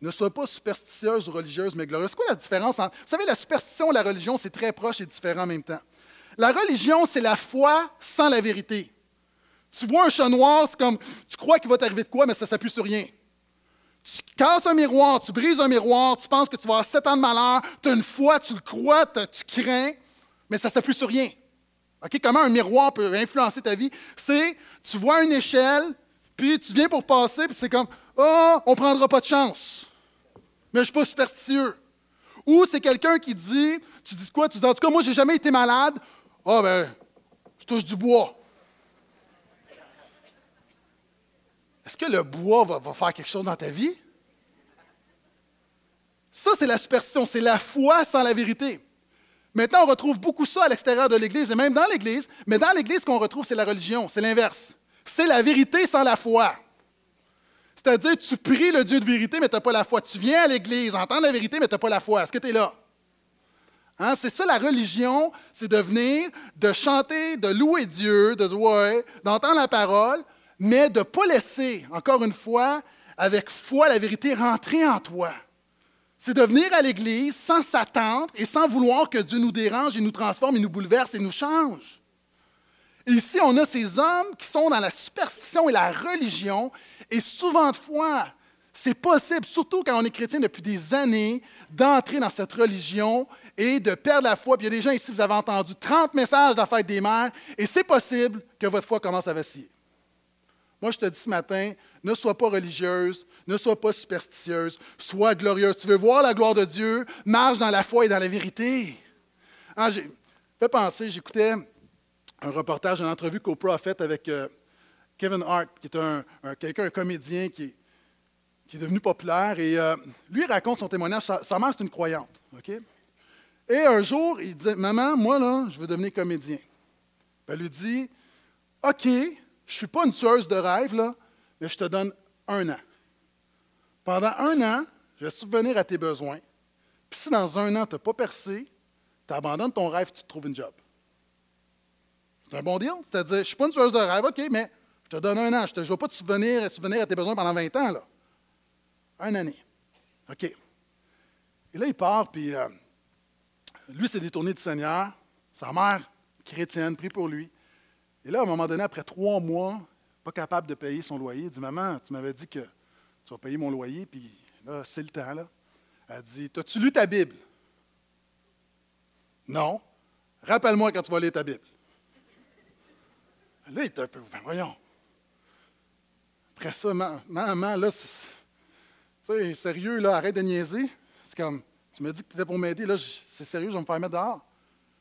Ne sois pas superstitieuse ou religieuse, mais glorieuse. C'est quoi la différence entre. Vous savez, la superstition et la religion, c'est très proche et différent en même temps. La religion, c'est la foi sans la vérité. Tu vois un chat noir, c'est comme, tu crois qu'il va t'arriver de quoi, mais ça ne s'appuie sur rien. Tu casses un miroir, tu brises un miroir, tu penses que tu vas avoir sept ans de malheur, tu as une foi, tu le crois, tu crains, mais ça ne s'appuie sur rien. OK? Comment un miroir peut influencer ta vie? C'est, tu vois une échelle, puis tu viens pour passer, puis c'est comme, oh, on ne prendra pas de chance. Mais je ne suis pas superstitieux. Ou c'est quelqu'un qui dit, tu dis quoi? Tu dis, en tout cas, moi, je n'ai jamais été malade. Ah, ben, je touche du bois. Est-ce que le bois va, va, faire quelque chose dans ta vie? Ça, c'est la superstition, c'est la foi sans la vérité. Maintenant, on retrouve beaucoup ça à l'extérieur de l'Église et même dans l'Église, mais dans l'Église, ce qu'on retrouve, c'est la religion, c'est l'inverse. C'est la vérité sans la foi. C'est-à-dire, tu pries le Dieu de vérité, mais tu n'as pas la foi. Tu viens à l'Église, entendre la vérité, mais tu n'as pas la foi. Est-ce que tu es là? Hein? C'est ça la religion, c'est de venir, de chanter, de louer Dieu, de ouais, d'entendre la parole, mais de ne pas laisser, encore une fois, avec foi, la vérité rentrer en toi. C'est de venir à l'Église sans s'attendre et sans vouloir que Dieu nous dérange et nous transforme et nous bouleverse et nous change. ici, on a ces hommes qui sont dans la superstition et la religion, et souvent de fois, c'est possible, surtout quand on est chrétien depuis des années, d'entrer dans cette religion et de perdre la foi. Puis il y a des gens ici, vous avez entendu 30 messages de la fête des mères, et c'est possible que votre foi commence à vaciller. Moi, je te dis ce matin, ne sois pas religieuse, ne sois pas superstitieuse, sois glorieuse. Tu veux voir la gloire de Dieu, marche dans la foi et dans la vérité. Ah, j'ai fait penser, j'écoutais un reportage, une entrevue qu'Oprah a faite avec euh, Kevin Hart, qui est un, quelqu'un, un comédien qui, est devenu populaire. Et euh, lui, raconte son témoignage. Sa, mère, c'est une croyante. OK? Et un jour, il dit Maman, moi, là, je veux devenir comédien. elle lui dit OK, je ne suis pas une tueuse de rêve, là, mais je te donne un an. Pendant un an, je vais subvenir à tes besoins. Puis si dans un an, tu n'as pas percé, tu abandonnes ton rêve, tu te trouves une job. C'est un bon deal. C'est-à-dire, je ne suis pas une tueuse de rêve, OK, mais je te donne un an. Je ne vais pas te subvenir, à tes besoins pendant 20 ans. Là. Un année. OK. Et là, il part, puis euh, lui s'est détourné du Seigneur. Sa mère, chrétienne, prie pour lui. Et là, à un moment donné, après trois mois, pas capable de payer son loyer. Il dit Maman, tu m'avais dit que tu vas payer mon loyer, puis là, c'est le temps. Là. Elle dit As-tu lu ta Bible? Non. Rappelle-moi quand tu vas lire ta Bible. Là, il est un peu ben, Voyons. Après ça, maman, là, c'est sérieux, là, arrête de niaiser. C'est comme Tu me dis que tu étais pour m'aider, là, c'est sérieux, je vais me faire mettre dehors.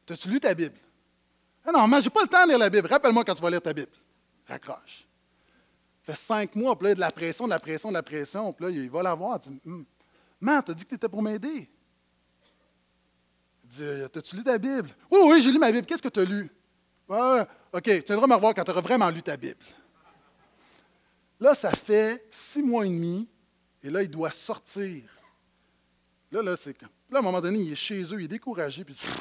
As-tu lu ta Bible? Ah Non, je n'ai pas le temps de lire la Bible. Rappelle-moi quand tu vas lire ta Bible. Raccroche fait cinq mois, puis là, de la pression, de la pression, de la pression, puis là, il va la voir. Il dit hum, Maman, t'as dit que tu étais pour m'aider. Il dit euh, T'as-tu lu ta Bible? Oui, oui, j'ai lu ma Bible. Qu'est-ce que tu as lu ah, OK, tu viendras me revoir quand tu auras vraiment lu ta Bible. Là, ça fait six mois et demi, et là, il doit sortir. Là, là, c'est là, à un moment donné, il est chez eux, il est découragé, puis il dit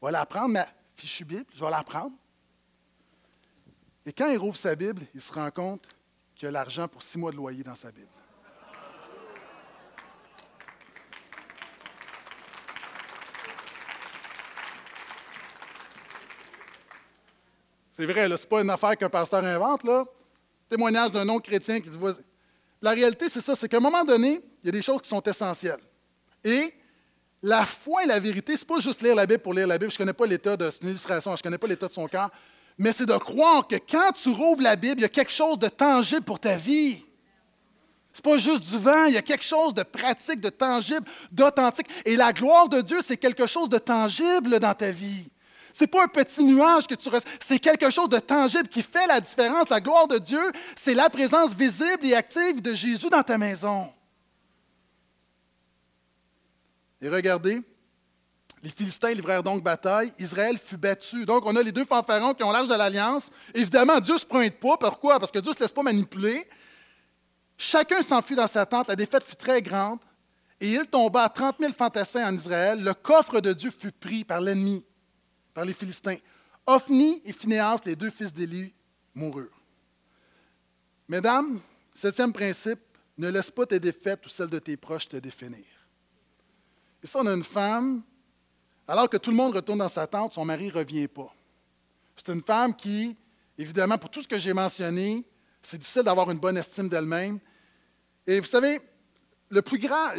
Je vais la prendre, ma fichue Bible, je vais la prendre. Et quand il rouvre sa Bible, il se rend compte qui a l'argent pour six mois de loyer dans sa Bible. C'est vrai, ce n'est pas une affaire qu'un pasteur invente, là. Témoignage d'un non-chrétien qui dit La réalité, c'est ça, c'est qu'à un moment donné, il y a des choses qui sont essentielles. Et la foi et la vérité, ce n'est pas juste lire la Bible pour lire la Bible. Je ne connais pas l'état de. C'est une illustration, je ne connais pas l'état de son cœur mais c'est de croire que quand tu rouvres la Bible, il y a quelque chose de tangible pour ta vie. Ce n'est pas juste du vent, il y a quelque chose de pratique, de tangible, d'authentique. Et la gloire de Dieu, c'est quelque chose de tangible dans ta vie. Ce n'est pas un petit nuage que tu restes, c'est quelque chose de tangible qui fait la différence. La gloire de Dieu, c'est la présence visible et active de Jésus dans ta maison. Et regardez, Les Philistins livrèrent donc bataille. Israël fut battu. Donc, on a les deux fanfarons qui ont l'âge de l'alliance. Évidemment, Dieu ne se pointe pas. Pourquoi? Parce que Dieu ne se laisse pas manipuler. Chacun s'enfuit dans sa tente. La défaite fut très grande. Et il tomba à 30 000 fantassins en Israël. Le coffre de Dieu fut pris par l'ennemi, par les Philistins. Ophni et Phinéas, les deux fils d'Élie, moururent. Mesdames, septième principe, ne laisse pas tes défaites ou celles de tes proches te définir. Et ça, on a une femme, alors que tout le monde retourne dans sa tente, son mari ne revient pas. C'est une femme qui, évidemment, pour tout ce que j'ai mentionné, c'est difficile d'avoir une bonne estime d'elle-même. Et vous savez, le plus grand,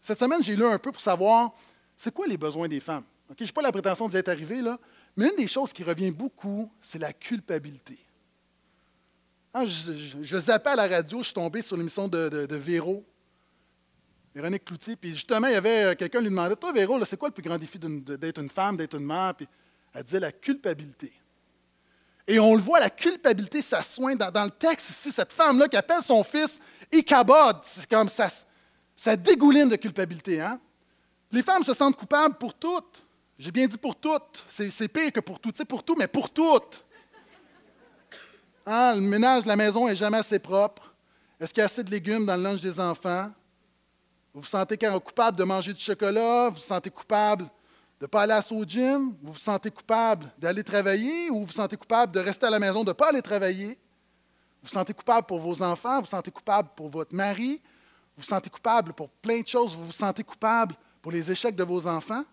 cette semaine, j'ai lu un peu pour savoir c'est quoi les besoins des femmes? Ok, Je n'ai pas la prétention d'y être arrivé, là, mais une des choses qui revient beaucoup, c'est la culpabilité. Hein, je, zappais à la radio, je suis tombé sur l'émission de, Véro, Véronique Cloutier, puis justement, il y avait euh, quelqu'un qui lui demandait Toi, Véro, c'est quoi le plus grand défi d'être une femme, d'être une mère? Puis elle disait la culpabilité. Et on le voit, la culpabilité, ça soigne dans, dans le texte ici, cette femme-là qui appelle son fils Ichabod, c'est comme ça, ça dégouline de culpabilité. Hein? Les femmes se sentent coupables pour toutes. J'ai bien dit pour toutes. C'est c'est pire que pour toutes. Sais, pour tout, mais pour toutes. Hein, le ménage de la maison n'est jamais assez propre. Est-ce qu'il y a assez de légumes dans le lunch des enfants? Vous vous sentez coupable de manger du chocolat? Vous vous sentez coupable de ne pas aller au gym? Vous vous sentez coupable d'aller travailler? Ou vous vous sentez coupable de rester à la maison, de ne pas aller travailler? Vous vous sentez coupable pour vos enfants? Vous vous sentez coupable pour votre mari? Vous vous sentez coupable pour plein de choses? Vous vous sentez coupable pour les échecs de vos enfants?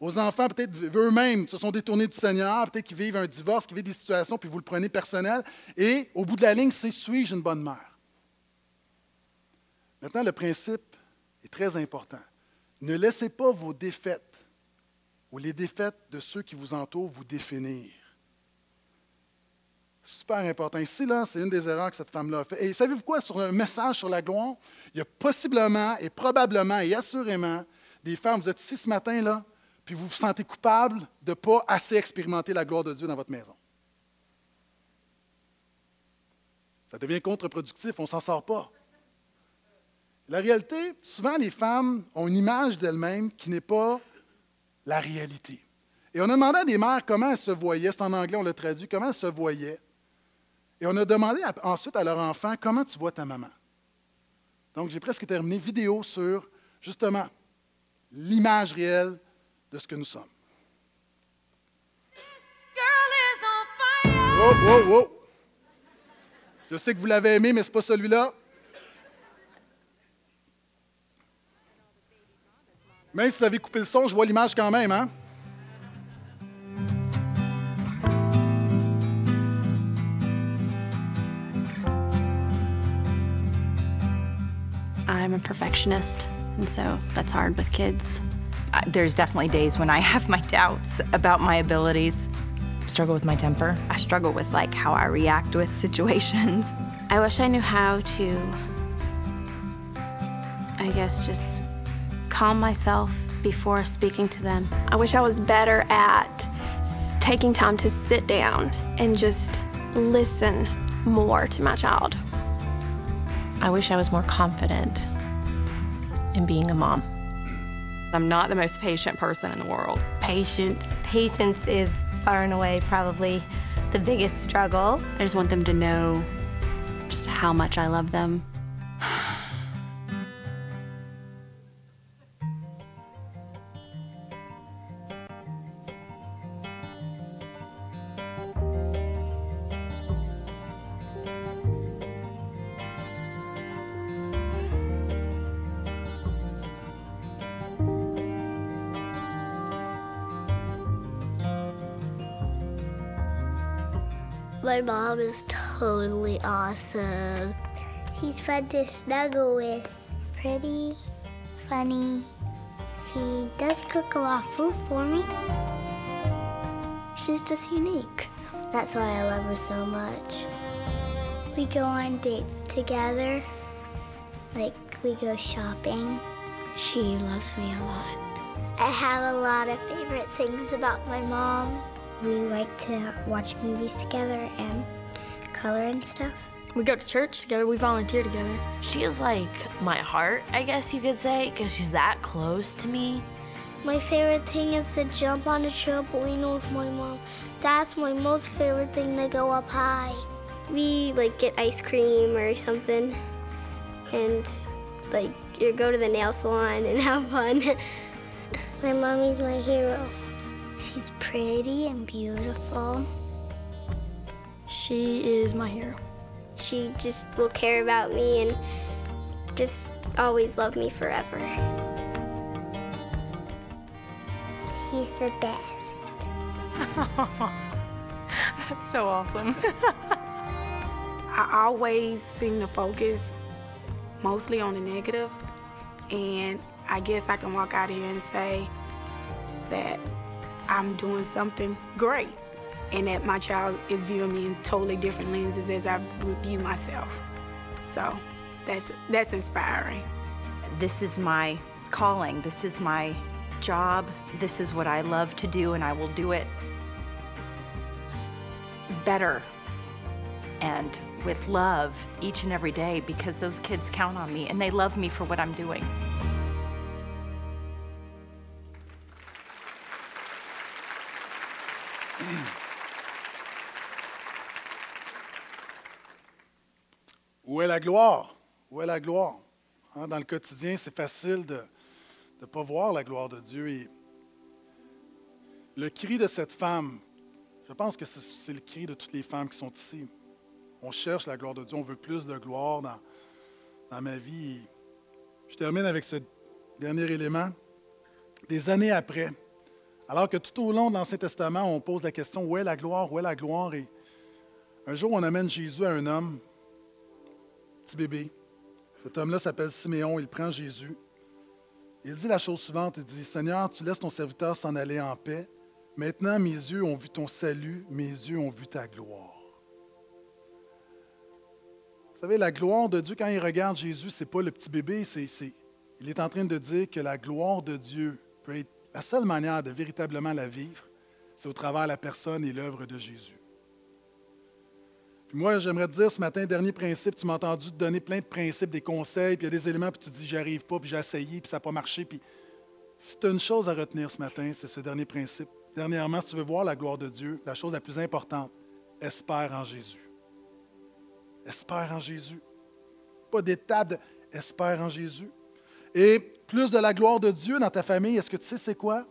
Vos enfants, peut-être eux-mêmes, se sont détournés du Seigneur, peut-être qu'ils vivent un divorce, qu'ils vivent des situations, puis vous le prenez personnel. Et au bout de la ligne, c'est suis-je une bonne mère? Maintenant, le principe est très important. Ne laissez pas vos défaites ou les défaites de ceux qui vous entourent vous définir. Super important. Ici, là, c'est une des erreurs que cette femme-là a fait. Et savez-vous quoi? Sur un message sur la gloire, il y a possiblement et probablement et assurément des femmes, vous êtes ici ce matin, là, puis vous vous sentez coupable de ne pas assez expérimenter la gloire de Dieu dans votre maison. Ça devient contre-productif, on ne s'en sort pas. La réalité, souvent les femmes ont une image d'elles-mêmes qui n'est pas la réalité. Et on a demandé à des mères comment elles se voyaient, c'est en anglais, on l'a traduit, comment elles se voyaient. Et on a demandé ensuite à leur enfant comment tu vois ta maman? Donc j'ai presque terminé vidéo sur justement l'image réelle de ce que nous sommes. Oh, oh, oh! Je sais que vous l'avez aimé, mais ce n'est pas celui-là. Même si vous avez coupé le son, je vois l'image quand même, hein? I'm a perfectionist, and so that's hard with kids. There's definitely days when I have my doubts about my abilities. struggle with my temper. I struggle with like how I react with situations. I wish I knew how to I guess just calm myself before speaking to them. I wish I was better at taking time to sit down and just listen more to my child. I wish I was more confident in being a mom. I'm not the most patient person in the world. Patience. Patience is far and away probably the biggest struggle. I just want them to know just how much I love them. My mom is totally awesome. She's fun to snuggle with. Pretty, funny. She does cook a lot of food for me. She's just unique. That's why I love her so much. We go on dates together. Like, we go shopping. She loves me a lot. I have a lot of favorite things about my mom. We like to watch movies together and color and stuff. We go to church together, we volunteer together. She is like my heart, I guess you could say, because she's that close to me. My favorite thing is to jump on a trampoline with my mom. That's my most favorite thing to go up high. We like get ice cream or something and like you go to the nail salon and have fun. my mommy's my hero. She's pretty and beautiful. She is my hero. She just will care about me and just always love me forever. She's the best. That's so awesome. I always seem to focus mostly on the negative, and I guess I can walk out here and say that I'm doing something great and that my child is viewing me in totally different lenses as I view myself. So that's, that's inspiring. This is my calling. This is my job. This is what I love to do, and I will do it better and with love each and every day because those kids count on me and they love me for what I'm doing. Où est la gloire? Où est la gloire? Hein, dans le quotidien, c'est facile de ne pas voir la gloire de Dieu. Et le cri de cette femme, je pense que c'est le cri de toutes les femmes qui sont ici. On cherche la gloire de Dieu, on veut plus de gloire dans, dans ma vie. je termine avec ce dernier élément. Des années après, alors que tout au long de l'Ancien Testament, on pose la question où est la gloire, où est la gloire? Et un jour, on amène Jésus à un homme, petit bébé. Cet homme-là s'appelle Siméon, il prend Jésus. Il dit la chose suivante, il dit, Seigneur, tu laisses ton serviteur s'en aller en paix. Maintenant, mes yeux ont vu ton salut, mes yeux ont vu ta gloire. Vous savez, la gloire de Dieu, quand il regarde Jésus, ce n'est pas le petit bébé, c'est, il est en train de dire que la gloire de Dieu peut être la seule manière de véritablement la vivre, c'est au travers la personne et l'œuvre de Jésus. Puis moi, j'aimerais te dire ce matin, dernier principe, tu m'as entendu te donner plein de principes, des conseils, puis il y a des éléments, puis tu te dis, j'y arrive pas, puis j'ai essayé, puis ça n'a pas marché. Puis si tu as une chose à retenir ce matin, c'est ce dernier principe. Dernièrement, si tu veux voir la gloire de Dieu, la chose la plus importante, espère en Jésus. Espère en Jésus. Pas d'étape de espère en Jésus. Et plus de la gloire de Dieu dans ta famille, est-ce que tu sais c'est quoi?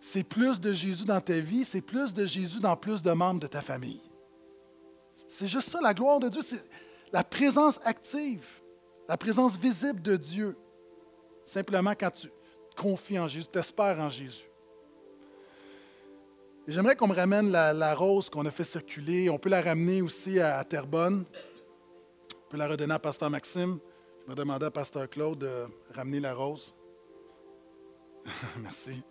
C'est plus de Jésus dans ta vie, c'est plus de Jésus dans plus de membres de ta famille. C'est juste ça, la gloire de Dieu, c'est la présence active, la présence visible de Dieu. Simplement quand tu confies en Jésus, tu espères en Jésus. J'aimerais qu'on me ramène la, rose qu'on a fait circuler. On peut la ramener aussi à Terrebonne peux la redonner à Pasteur Maxime. Je vais demander à Pasteur Claude de ramener la rose. Merci.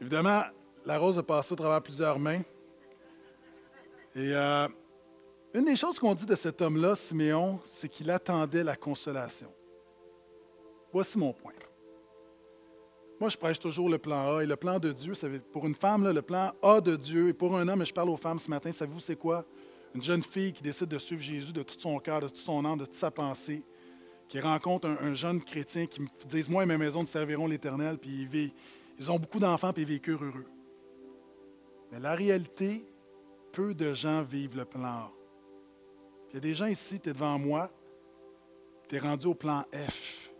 Évidemment, la rose a passé au travers plusieurs mains. Et euh, une des choses qu'on dit de cet homme-là, Siméon, c'est qu'il attendait la consolation. Voici mon point. Moi, je prêche toujours le plan A. Et le plan de Dieu, pour une femme, le plan A de Dieu, et pour un homme, et je parle aux femmes ce matin, savez-vous c'est quoi? Une jeune fille qui décide de suivre Jésus de tout son cœur, de tout son âme, de toute sa pensée, qui rencontre un, jeune chrétien qui me dit Moi et ma maison, nous serviront l'Éternel, puis ils, ils ont beaucoup d'enfants, puis ils vécurent heureux. Mais la réalité, peu de gens vivent le plan A. Il y a des gens ici, tu es devant moi, tu es rendu au plan F.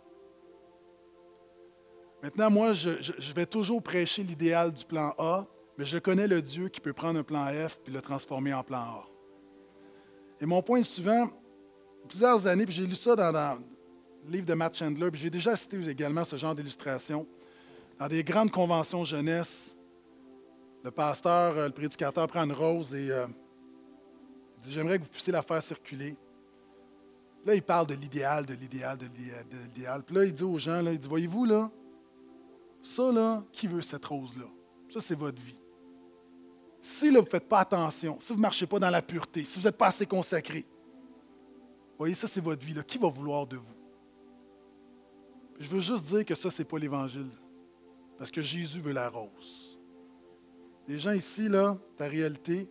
Maintenant, moi, je, vais toujours prêcher l'idéal du plan A, mais je connais le Dieu qui peut prendre un plan F et le transformer en plan A. Et mon point est souvent, plusieurs années, puis j'ai lu ça dans, le livre de Matt Chandler, puis j'ai déjà cité également ce genre d'illustration. Dans des grandes conventions jeunesse, le pasteur, euh, le prédicateur prend une rose et euh, dit J'aimerais que vous puissiez la faire circuler. Là, il parle de l'idéal, de l'idéal, de l'idéal. Puis là, il dit aux gens là, il dit, Voyez-vous, là, ça, là, qui veut cette rose-là? Ça, c'est votre vie. Si là, vous ne faites pas attention, si vous ne marchez pas dans la pureté, si vous n'êtes pas assez consacré, voyez, ça, c'est votre vie. Qui va vouloir de vous? Je veux juste dire que ça, ce n'est pas l'Évangile. Parce que Jésus veut la rose. Les gens ici, là, ta réalité,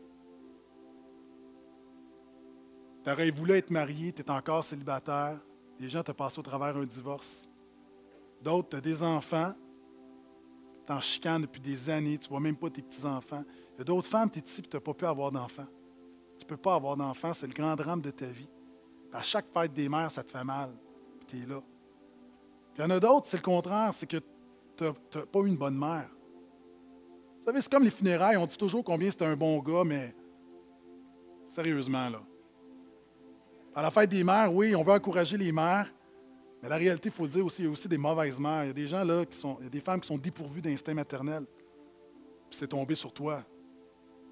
tu aurais voulu être marié, tu es encore célibataire, Des gens te passent au travers un divorce. D'autres, tu as des enfants, tu en chicanes depuis des années, tu ne vois même pas tes petits-enfants. Il y a d'autres femmes, tu es ici tu n'as pas pu avoir d'enfants. Tu ne peux pas avoir d'enfants, c'est le grand drame de ta vie. à chaque fête des mères, ça te fait mal, puis tu es là. Il y en a d'autres, c'est le contraire, c'est que tu n'as pas eu une bonne mère. Savez, c'est comme les funérailles, on dit toujours combien c'était un bon gars, mais sérieusement, là. À la fête des mères, oui, on veut encourager les mères, mais la réalité, il faut le dire aussi, il y a aussi des mauvaises mères. Il y a des gens là qui sont, il y a des femmes qui sont dépourvues d'instinct maternel. Puis c'est tombé sur toi.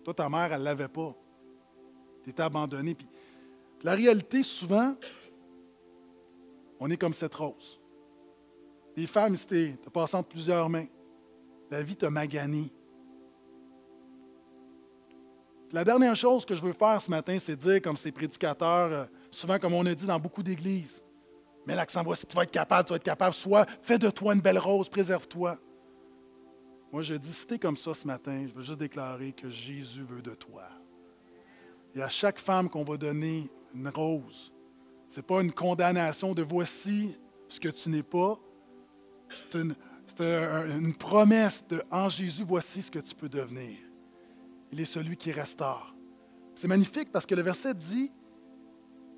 Toi, ta mère, elle ne l'avait pas. Tu étais abandonné. Puis, la réalité, souvent, on est comme cette rose. Des femmes, tu as passé entre plusieurs mains. La vie t'a magané. La dernière chose que je veux faire ce matin, c'est dire, comme ces prédicateurs, euh, souvent comme on a dit dans beaucoup d'églises, mais l'accent, voici, tu vas être capable, tu vas être capable, soit fais de toi une belle rose, préserve-toi. Moi, je dis, si tu comme ça ce matin, je veux juste déclarer que Jésus veut de toi. Et à chaque femme qu'on va donner une rose, ce n'est pas une condamnation de voici ce que tu n'es pas. C'est une, promesse de en Jésus, voici ce que tu peux devenir. Il est celui qui restaure. C'est magnifique parce que le verset dit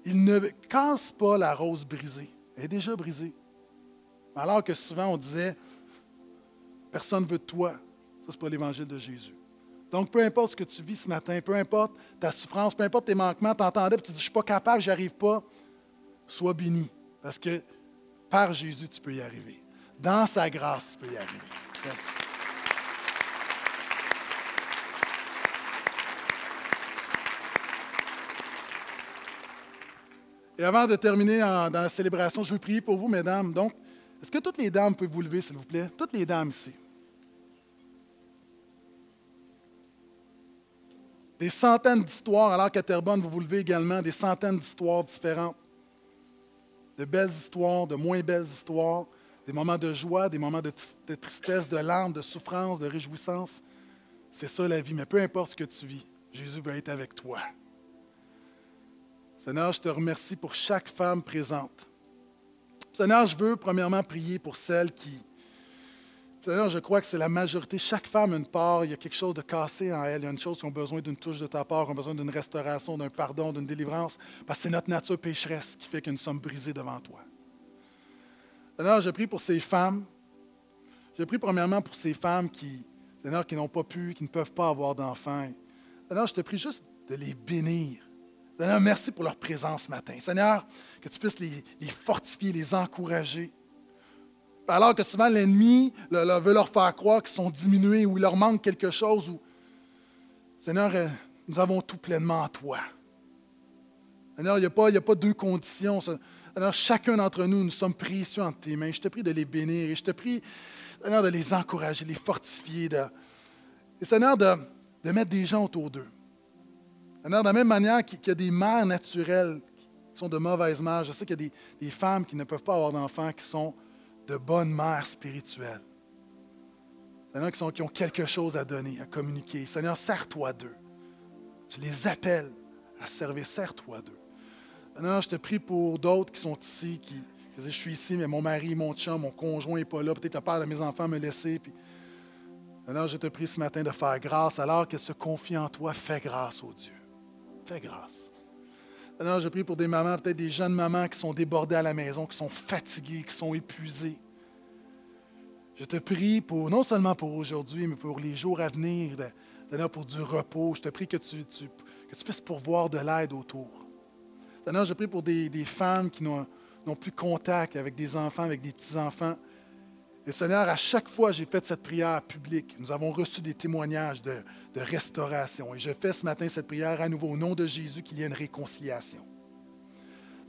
il ne casse pas la rose brisée. Elle est déjà brisée. Alors que souvent on disait Personne ne veut de toi. Ça, ce n'est pas l'évangile de Jésus. Donc, peu importe ce que tu vis ce matin, peu importe ta souffrance, peu importe tes manquements, tu entendais tu dis Je ne suis pas capable, je arrive pas. Sois béni. Parce que par Jésus, tu peux y arriver. Dans sa grâce, tu peux y arriver. Merci. Et avant de terminer dans la célébration, je veux prier pour vous, mesdames. Donc, est-ce que toutes les dames peuvent vous lever, s'il vous plaît? Toutes les dames ici. Des centaines d'histoires, alors qu'à Terrebonne, vous vous levez également, des centaines d'histoires différentes. De belles histoires, de moins belles histoires, des moments de joie, des moments de, tristesse, de larmes, de souffrance, de réjouissance. C'est ça la vie, mais peu importe ce que tu vis, Jésus veut être avec toi. Seigneur, je te remercie pour chaque femme présente. Seigneur, je veux premièrement prier pour celles qui... Seigneur, je crois que c'est la majorité. Chaque femme a une part, il y a quelque chose de cassé en elle. Il y a une chose qui ont besoin d'une touche de ta part, qui ont besoin d'une restauration, d'un pardon, d'une délivrance, parce que c'est notre nature pécheresse qui fait que nous sommes brisés devant toi. Seigneur, je prie pour ces femmes. Je prie premièrement pour ces femmes qui, Seigneur, qui n'ont pas pu, qui ne peuvent pas avoir d'enfants. Seigneur, je te prie juste de les bénir Seigneur, merci pour leur présence ce matin. Seigneur, que tu puisses les, fortifier, les encourager. Alors que souvent l'ennemi veut leur faire croire qu'ils sont diminués ou il leur manque quelque chose. Seigneur, euh, nous avons tout pleinement en toi. Seigneur, il n'y a, pas, deux conditions. Seigneur, chacun d'entre nous, nous sommes précieux entre tes mains. Je te prie de les bénir et je te prie, Seigneur, de les encourager, de les fortifier. Et Seigneur, de mettre des gens autour d'eux de la même manière qu'il y a des mères naturelles qui sont de mauvaises mères, je sais qu'il y a des, femmes qui ne peuvent pas avoir d'enfants qui sont de bonnes mères spirituelles. Seigneur, qui, qui ont quelque chose à donner, à communiquer. Seigneur, sers-toi d'eux. Tu les appelles à servir, sers-toi d'eux. Seigneur, je te prie pour d'autres qui sont ici, qui, disent, je suis ici, mais mon mari, mon chum, mon conjoint n'est pas là. Peut-être la peur de mes enfants me laisser. Puis... Seigneur, je te prie ce matin de faire grâce. Alors qu'elle se confie en toi, fais grâce au Dieu. Grâce. Alors, je prie pour des mamans, peut-être des jeunes mamans qui sont débordées à la maison, qui sont fatiguées, qui sont épuisées. Je te prie pour, non seulement pour aujourd'hui, mais pour les jours à venir, Seigneur, pour du repos. Je te prie que tu, que tu puisses pourvoir de l'aide autour. Seigneur, je prie pour des, des femmes qui n'ont plus contact avec des enfants, avec des petits-enfants. Et Seigneur, à chaque fois que j'ai fait cette prière publique, nous avons reçu des témoignages de, restauration. Et je fais ce matin cette prière à nouveau au nom de Jésus qu'il y ait une réconciliation.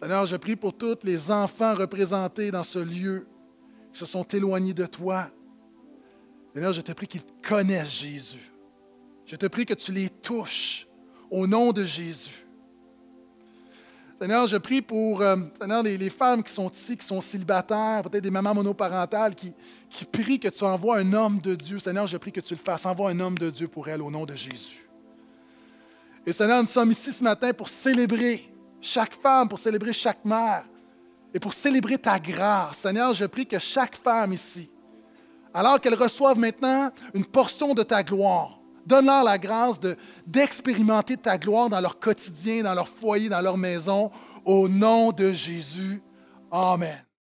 Seigneur, je prie pour tous les enfants représentés dans ce lieu qui se sont éloignés de toi. Seigneur, je te prie qu'ils connaissent Jésus. Je te prie que tu les touches au nom de Jésus. Seigneur, je prie pour euh, les, femmes qui sont ici, qui sont célibataires, peut-être des mamans monoparentales qui, qui prient que tu envoies un homme de Dieu. Seigneur, je prie que tu le fasses. Envoie un homme de Dieu pour elles au nom de Jésus. Et Seigneur, nous sommes ici ce matin pour célébrer chaque femme, pour célébrer chaque mère. et pour célébrer ta grâce. Seigneur, je prie que chaque femme ici, alors qu'elle reçoive maintenant une portion de ta gloire, donne-leur la grâce d'expérimenter ta gloire dans leur quotidien, dans leur foyer, dans leur maison, au nom de Jésus. Amen.